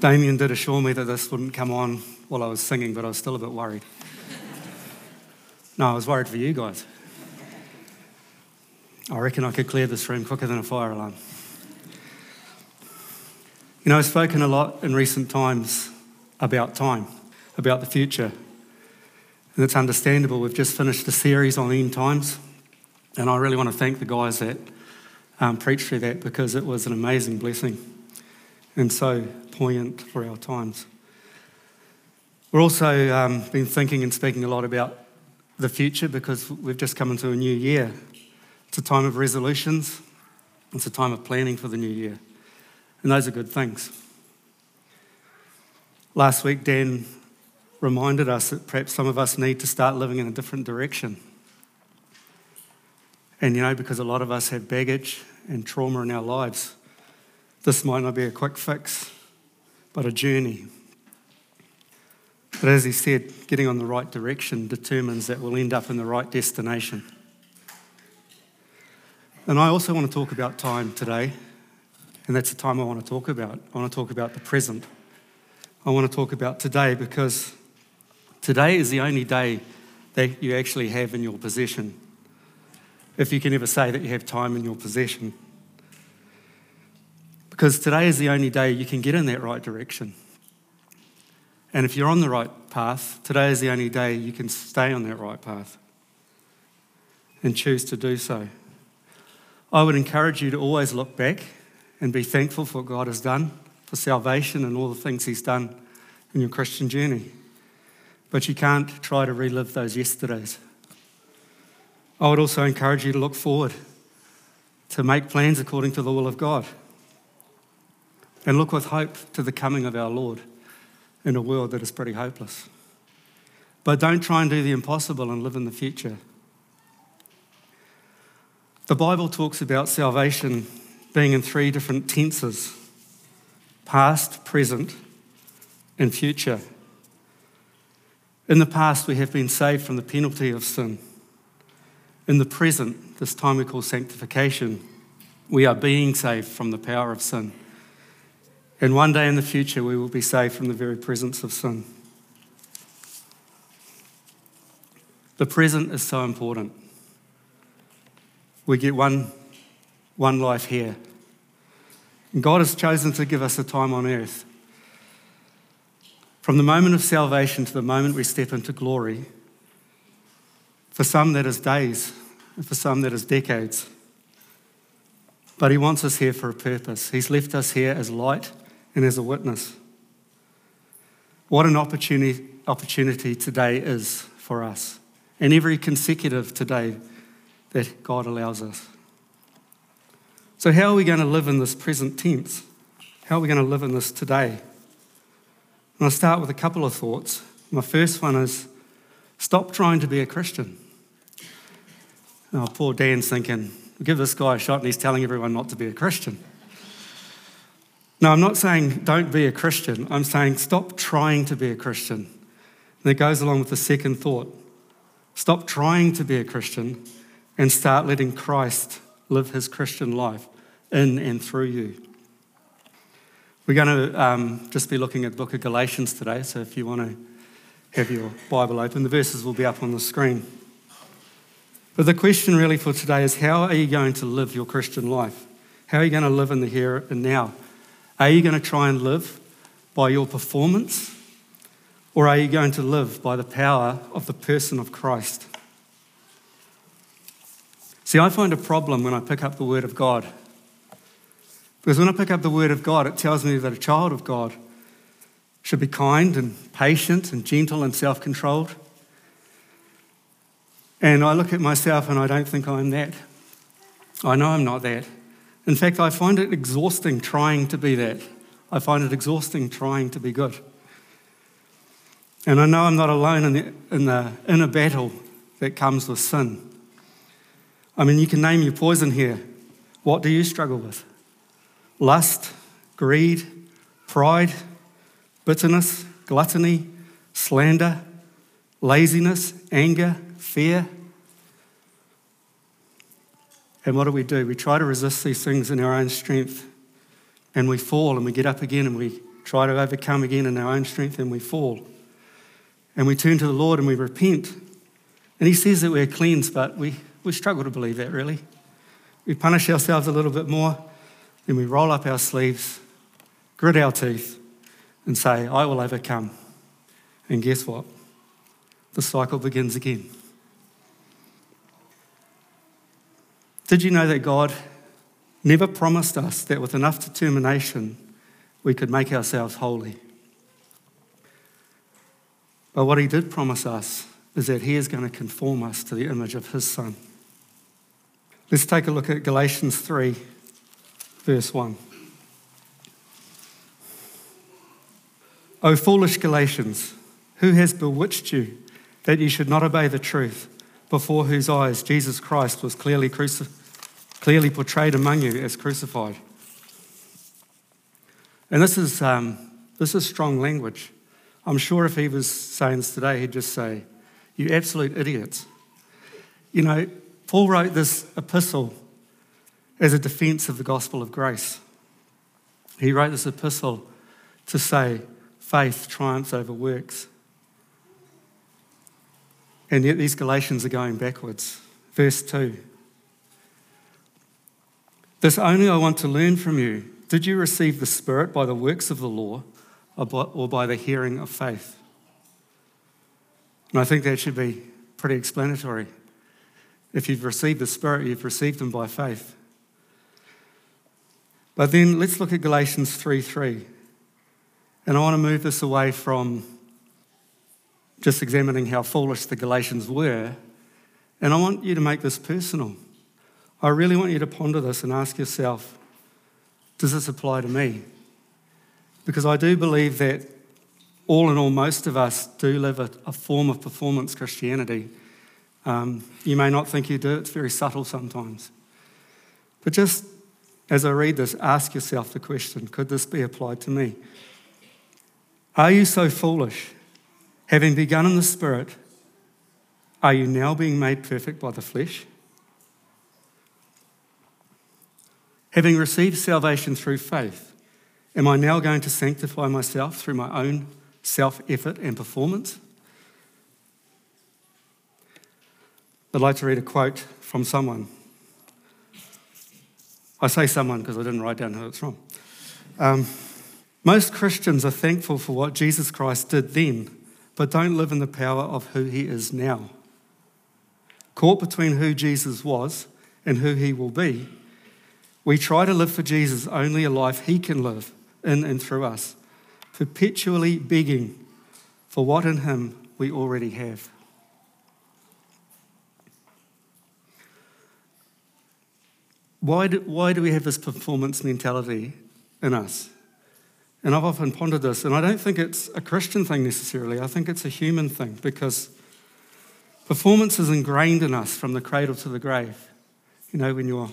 Damien did assure me that this wouldn't come on while I was singing, but I was still a bit worried. no, I was worried for you guys. I reckon I could clear this room quicker than a fire alarm. You know, I've spoken a lot in recent times about time, about the future. And it's understandable. We've just finished a series on end times. And I really want to thank the guys that um, preached through that because it was an amazing blessing and so poignant for our times. We're also um, been thinking and speaking a lot about the future because we've just come into a new year. It's a time of resolutions, it's a time of planning for the new year. And those are good things. Last week, Dan reminded us that perhaps some of us need to start living in a different direction. And you know, because a lot of us have baggage and trauma in our lives, this might not be a quick fix, but a journey. But as he said, getting on the right direction determines that we'll end up in the right destination. And I also want to talk about time today, and that's the time I want to talk about. I want to talk about the present. I want to talk about today because today is the only day that you actually have in your possession. If you can ever say that you have time in your possession. Because today is the only day you can get in that right direction. And if you're on the right path, today is the only day you can stay on that right path and choose to do so. I would encourage you to always look back and be thankful for what God has done, for salvation and all the things He's done in your Christian journey. But you can't try to relive those yesterdays. I would also encourage you to look forward, to make plans according to the will of God, and look with hope to the coming of our Lord in a world that is pretty hopeless. But don't try and do the impossible and live in the future. The Bible talks about salvation being in three different tenses past, present, and future. In the past, we have been saved from the penalty of sin. In the present, this time we call sanctification, we are being saved from the power of sin. And one day in the future, we will be saved from the very presence of sin. The present is so important. We get one, one life here. And God has chosen to give us a time on earth. From the moment of salvation to the moment we step into glory, for some that is days, and for some that is decades. But He wants us here for a purpose. He's left us here as light and as a witness. What an opportunity, opportunity today is for us, and every consecutive today that God allows us. So, how are we going to live in this present tense? How are we going to live in this today? And I'll start with a couple of thoughts. My first one is stop trying to be a Christian. Oh, poor Dan's thinking, give this guy a shot, and he's telling everyone not to be a Christian. No, I'm not saying don't be a Christian. I'm saying stop trying to be a Christian. And it goes along with the second thought. Stop trying to be a Christian and start letting Christ live his Christian life in and through you. We're going to um, just be looking at the book of Galatians today, so if you want to have your Bible open, the verses will be up on the screen. But the question really for today is how are you going to live your Christian life? How are you going to live in the here and now? Are you going to try and live by your performance? Or are you going to live by the power of the person of Christ? See, I find a problem when I pick up the Word of God. Because when I pick up the Word of God, it tells me that a child of God should be kind and patient and gentle and self controlled. And I look at myself and I don't think I'm that. I know I'm not that. In fact, I find it exhausting trying to be that. I find it exhausting trying to be good. And I know I'm not alone in the, in the inner battle that comes with sin. I mean, you can name your poison here. What do you struggle with? Lust, greed, pride, bitterness, gluttony, slander, laziness, anger, fear. And what do we do? We try to resist these things in our own strength, and we fall and we get up again and we try to overcome again in our own strength and we fall. And we turn to the Lord and we repent. And He says that we're cleansed, but we, we struggle to believe that really. We punish ourselves a little bit more, then we roll up our sleeves, grit our teeth, and say, I will overcome. And guess what? The cycle begins again. Did you know that God never promised us that with enough determination we could make ourselves holy? But what He did promise us is that He is going to conform us to the image of His Son. Let's take a look at Galatians 3, verse 1. O foolish Galatians, who has bewitched you that you should not obey the truth, before whose eyes Jesus Christ was clearly, cruci- clearly portrayed among you as crucified? And this is, um, this is strong language. I'm sure if he was saying this today, he'd just say, You absolute idiots. You know, Paul wrote this epistle as a defense of the gospel of grace. He wrote this epistle to say faith triumphs over works. And yet these Galatians are going backwards. Verse 2 This only I want to learn from you. Did you receive the Spirit by the works of the law or by the hearing of faith? And I think that should be pretty explanatory. If you've received the Spirit, you've received Him by faith. But then let's look at Galatians 3 3. And I want to move this away from just examining how foolish the Galatians were. And I want you to make this personal. I really want you to ponder this and ask yourself does this apply to me? Because I do believe that all in all, most of us do live a, a form of performance Christianity um, you may not think you do, it's very subtle sometimes. But just as I read this, ask yourself the question could this be applied to me? Are you so foolish? Having begun in the Spirit, are you now being made perfect by the flesh? Having received salvation through faith, am I now going to sanctify myself through my own self effort and performance? I'd like to read a quote from someone. I say someone because I didn't write down who it's from. Um, most Christians are thankful for what Jesus Christ did then, but don't live in the power of who he is now. Caught between who Jesus was and who he will be, we try to live for Jesus only a life he can live in and through us, perpetually begging for what in him we already have. Why do, why do we have this performance mentality in us? And I've often pondered this, and I don't think it's a Christian thing necessarily. I think it's a human thing because performance is ingrained in us from the cradle to the grave. You know, when you're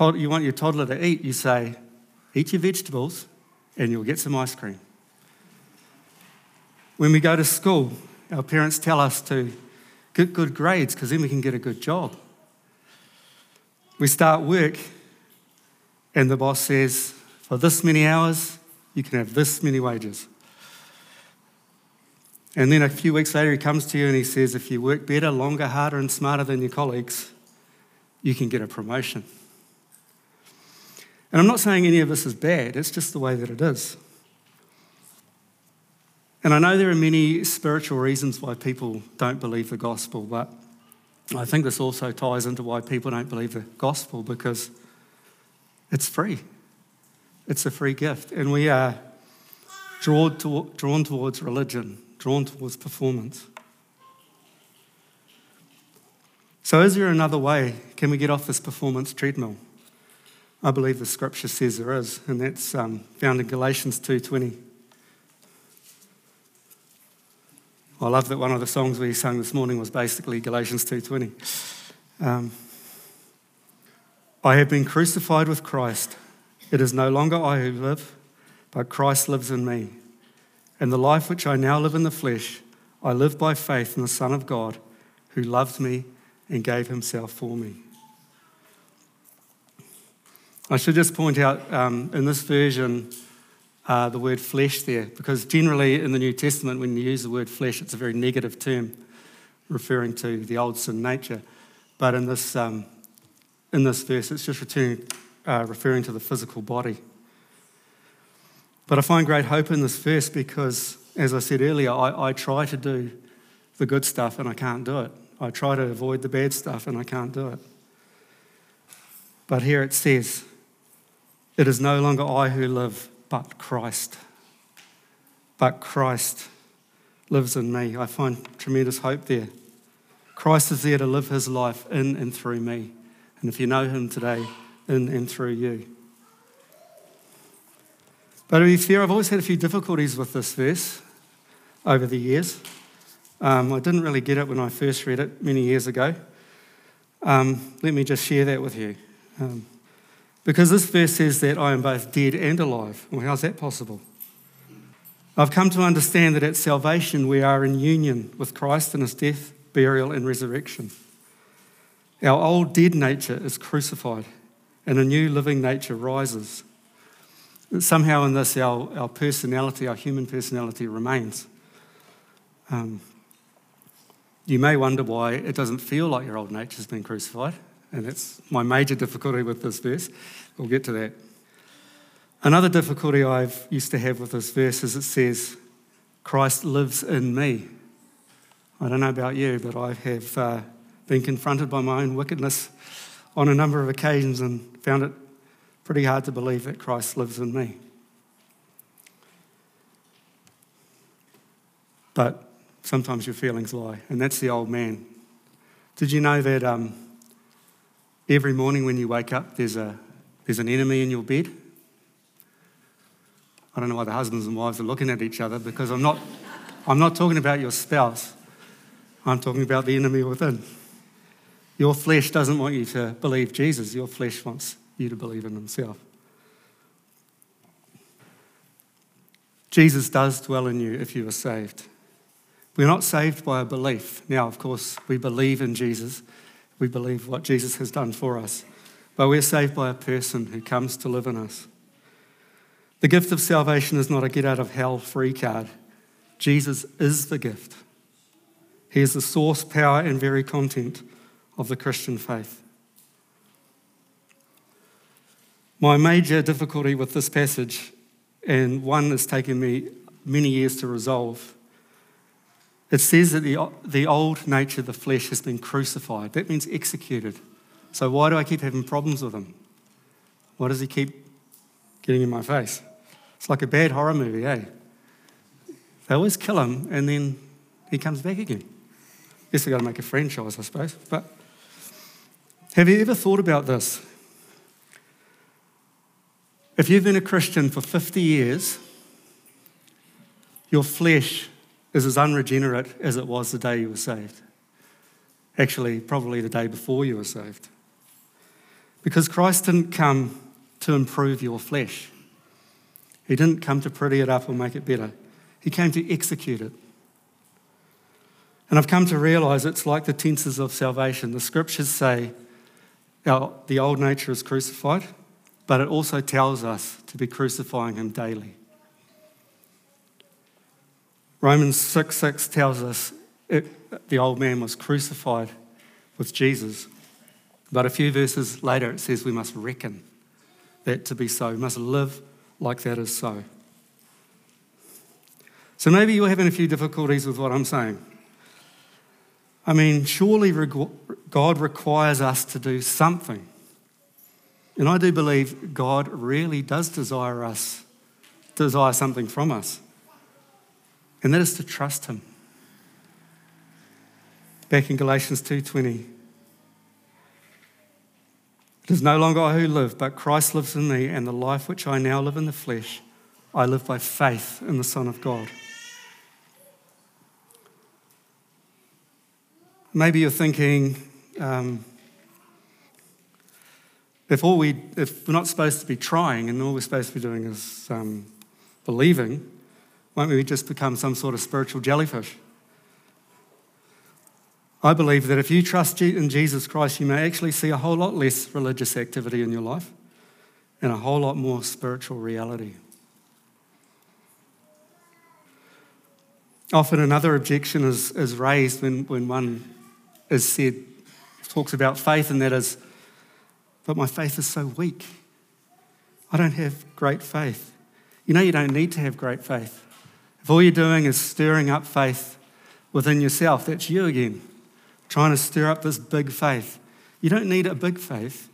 you want your toddler to eat, you say, Eat your vegetables and you'll get some ice cream. When we go to school, our parents tell us to get good grades because then we can get a good job. We start work, and the boss says, For this many hours, you can have this many wages. And then a few weeks later, he comes to you and he says, If you work better, longer, harder, and smarter than your colleagues, you can get a promotion. And I'm not saying any of this is bad, it's just the way that it is. And I know there are many spiritual reasons why people don't believe the gospel, but I think this also ties into why people don't believe the gospel because it's free. It's a free gift. And we are drawn, to, drawn towards religion, drawn towards performance. So, is there another way? Can we get off this performance treadmill? I believe the scripture says there is, and that's um, found in Galatians 2:20. I love that one of the songs we sang this morning was basically Galatians 2:20. Um, I have been crucified with Christ. It is no longer I who live, but Christ lives in me. And the life which I now live in the flesh, I live by faith in the Son of God, who loved me and gave himself for me. I should just point out um, in this version, uh, the word flesh there, because generally in the New Testament, when you use the word flesh, it's a very negative term referring to the old sin nature. But in this, um, in this verse, it's just returning, uh, referring to the physical body. But I find great hope in this verse because, as I said earlier, I, I try to do the good stuff and I can't do it. I try to avoid the bad stuff and I can't do it. But here it says, It is no longer I who live, but Christ. But Christ lives in me. I find tremendous hope there. Christ is there to live his life in and through me. And if you know him today, in and through you. But to be fair, I've always had a few difficulties with this verse over the years. Um, I didn't really get it when I first read it many years ago. Um, let me just share that with you. Um, because this verse says that I am both dead and alive. Well, how's that possible? I've come to understand that at salvation we are in union with Christ in his death, burial, and resurrection. Our old dead nature is crucified, and a new living nature rises. Somehow, in this, our, our personality, our human personality, remains. Um, you may wonder why it doesn't feel like your old nature's been crucified, and that's my major difficulty with this verse. We'll get to that. Another difficulty I've used to have with this verse is it says, Christ lives in me. I don't know about you, but I have uh, been confronted by my own wickedness on a number of occasions and found it pretty hard to believe that Christ lives in me. But sometimes your feelings lie, and that's the old man. Did you know that um, every morning when you wake up, there's, a, there's an enemy in your bed? I don't know why the husbands and wives are looking at each other because I'm not, I'm not talking about your spouse. I'm talking about the enemy within. Your flesh doesn't want you to believe Jesus, your flesh wants you to believe in himself. Jesus does dwell in you if you are saved. We're not saved by a belief. Now, of course, we believe in Jesus. We believe what Jesus has done for us. But we're saved by a person who comes to live in us. The gift of salvation is not a get out of hell free card. Jesus is the gift. He is the source, power, and very content of the Christian faith. My major difficulty with this passage, and one that's taken me many years to resolve, it says that the, the old nature, the flesh, has been crucified. That means executed. So why do I keep having problems with him? Why does he keep getting in my face? It's like a bad horror movie, eh? They always kill him and then he comes back again. Guess they've got to make a franchise, I suppose. But have you ever thought about this? If you've been a Christian for 50 years, your flesh is as unregenerate as it was the day you were saved. Actually, probably the day before you were saved. Because Christ didn't come to improve your flesh, He didn't come to pretty it up or make it better. He came to execute it. And I've come to realize it's like the tenses of salvation. The scriptures say our, the old nature is crucified, but it also tells us to be crucifying him daily. Romans 6 6 tells us it, the old man was crucified with Jesus. But a few verses later, it says we must reckon that to be so. We must live like that is so. So maybe you're having a few difficulties with what I'm saying. I mean, surely God requires us to do something. And I do believe God really does desire us, desire something from us and that is to trust him. Back in Galatians 2:20. It is no longer I who live, but Christ lives in me, and the life which I now live in the flesh, I live by faith in the Son of God. Maybe you're thinking, um, if all we, if we're not supposed to be trying, and all we're supposed to be doing is um, believing, won't we just become some sort of spiritual jellyfish? I believe that if you trust in Jesus Christ, you may actually see a whole lot less religious activity in your life and a whole lot more spiritual reality. Often another objection is, is raised when, when one is said, talks about faith, and that is, but my faith is so weak. I don't have great faith. You know, you don't need to have great faith. If all you're doing is stirring up faith within yourself, that's you again, trying to stir up this big faith. You don't need a big faith,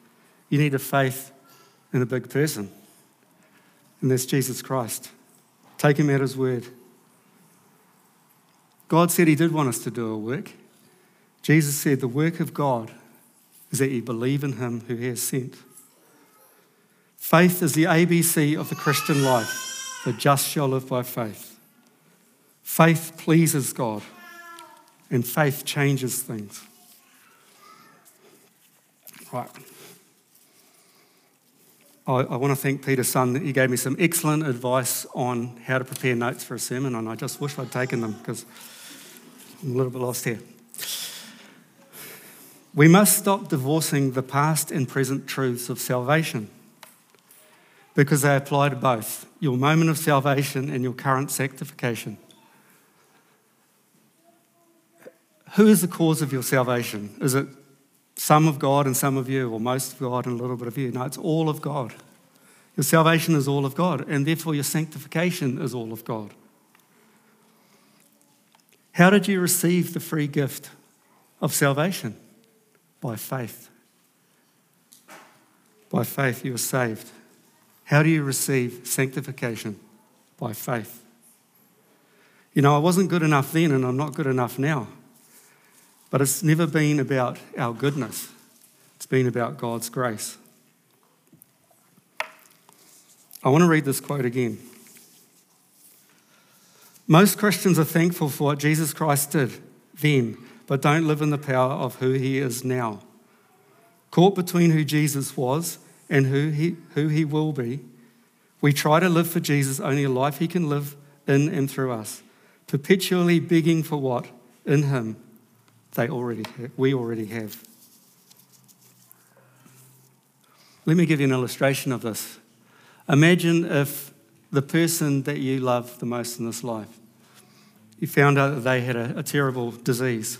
you need a faith in a big person, and that's Jesus Christ. Take him at his word. God said he did want us to do a work. Jesus said, The work of God is that you believe in him who he has sent. Faith is the ABC of the Christian life. The just shall live by faith. Faith pleases God, and faith changes things. Right. I, I want to thank Peter Sun. That he gave me some excellent advice on how to prepare notes for a sermon, and I just wish I'd taken them because I'm a little bit lost here. We must stop divorcing the past and present truths of salvation because they apply to both your moment of salvation and your current sanctification. Who is the cause of your salvation? Is it some of God and some of you, or most of God and a little bit of you? No, it's all of God. Your salvation is all of God, and therefore your sanctification is all of God. How did you receive the free gift of salvation? By faith. By faith, you are saved. How do you receive sanctification? By faith. You know, I wasn't good enough then, and I'm not good enough now. But it's never been about our goodness, it's been about God's grace. I want to read this quote again. Most Christians are thankful for what Jesus Christ did then, but don't live in the power of who he is now. Caught between who Jesus was and who he, who he will be, we try to live for Jesus only a life he can live in and through us, perpetually begging for what in him they already have, we already have. Let me give you an illustration of this. Imagine if the person that you love the most in this life you found out that they had a, a terrible disease.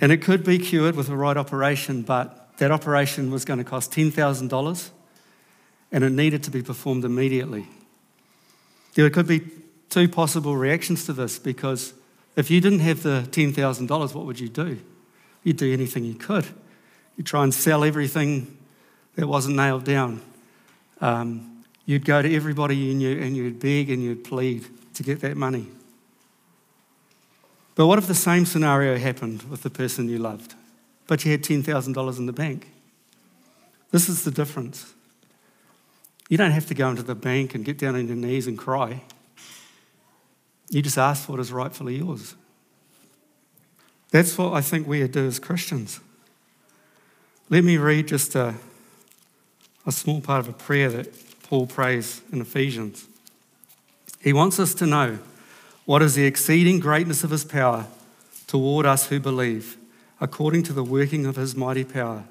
And it could be cured with the right operation, but that operation was going to cost $10,000 and it needed to be performed immediately. There could be two possible reactions to this because if you didn't have the $10,000, what would you do? You'd do anything you could. You'd try and sell everything that wasn't nailed down. Um, you'd go to everybody you knew and you'd beg and you'd plead to get that money. But what if the same scenario happened with the person you loved, but you had $10,000 in the bank? This is the difference. You don't have to go into the bank and get down on your knees and cry. You just ask for what is rightfully yours. That's what I think we do as Christians. Let me read just a, a small part of a prayer that Paul prays in Ephesians. He wants us to know what is the exceeding greatness of his power toward us who believe, according to the working of his mighty power,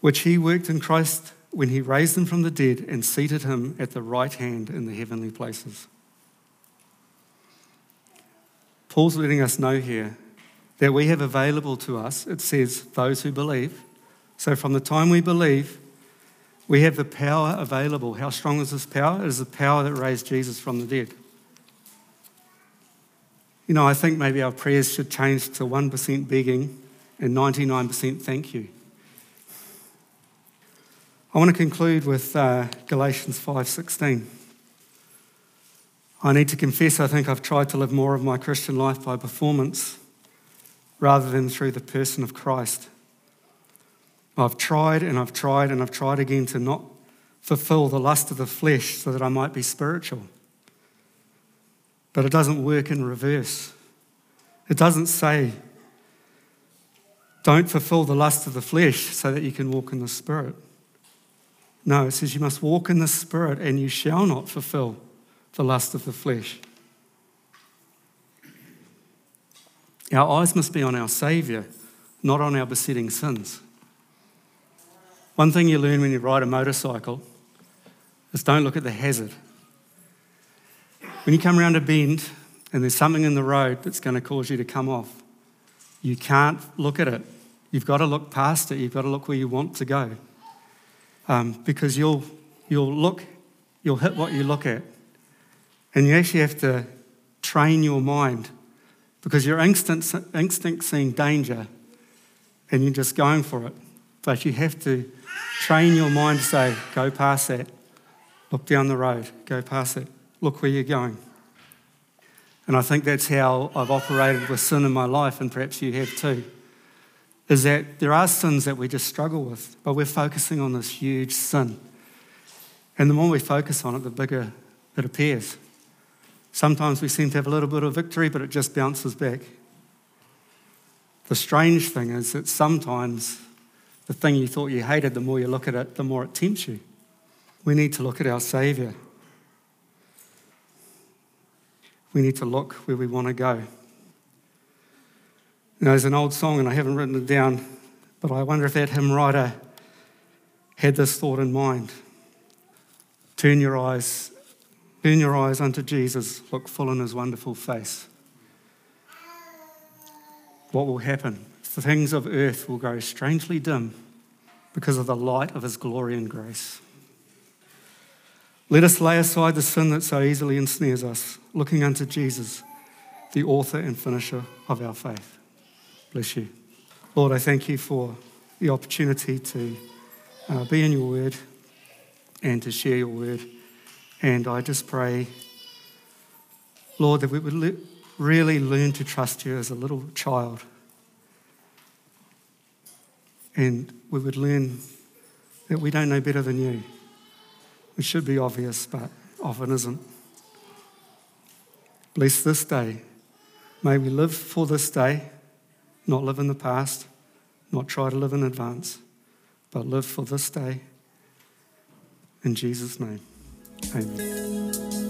which he worked in Christ when he raised him from the dead and seated him at the right hand in the heavenly places? Paul's letting us know here that we have available to us, it says, those who believe. So from the time we believe, we have the power available. How strong is this power? It is the power that raised Jesus from the dead. You know, I think maybe our prayers should change to 1% begging and 99% thank you. I want to conclude with uh, Galatians 5:16. I need to confess I think I've tried to live more of my Christian life by performance rather than through the person of Christ. I've tried and I've tried and I've tried again to not fulfill the lust of the flesh so that I might be spiritual. But it doesn't work in reverse. It doesn't say, don't fulfill the lust of the flesh so that you can walk in the Spirit. No, it says you must walk in the Spirit and you shall not fulfill the lust of the flesh. Our eyes must be on our Saviour, not on our besetting sins. One thing you learn when you ride a motorcycle is don't look at the hazard. When you come around a bend and there's something in the road that's going to cause you to come off, you can't look at it. You've got to look past it. You've got to look where you want to go. Um, because you'll, you'll look, you'll hit what you look at. And you actually have to train your mind because your instinct, instinct seeing danger and you're just going for it. But you have to train your mind to say, go past that, look down the road, go past it, look where you're going. And I think that's how I've operated with sin in my life, and perhaps you have too. Is that there are sins that we just struggle with, but we're focusing on this huge sin. And the more we focus on it, the bigger it appears. Sometimes we seem to have a little bit of victory, but it just bounces back. The strange thing is that sometimes the thing you thought you hated, the more you look at it, the more it tempts you. We need to look at our Saviour. We need to look where we want to go. There's an old song, and I haven't written it down, but I wonder if that hymn writer had this thought in mind. Turn your eyes Turn your eyes unto Jesus, look full in his wonderful face. What will happen? The things of earth will grow strangely dim because of the light of his glory and grace. Let us lay aside the sin that so easily ensnares us, looking unto Jesus, the author and finisher of our faith. Bless you. Lord, I thank you for the opportunity to uh, be in your word and to share your word. And I just pray, Lord, that we would really learn to trust you as a little child. And we would learn that we don't know better than you. It should be obvious, but often isn't. Bless this day. May we live for this day, not live in the past, not try to live in advance, but live for this day. In Jesus' name. 爱你。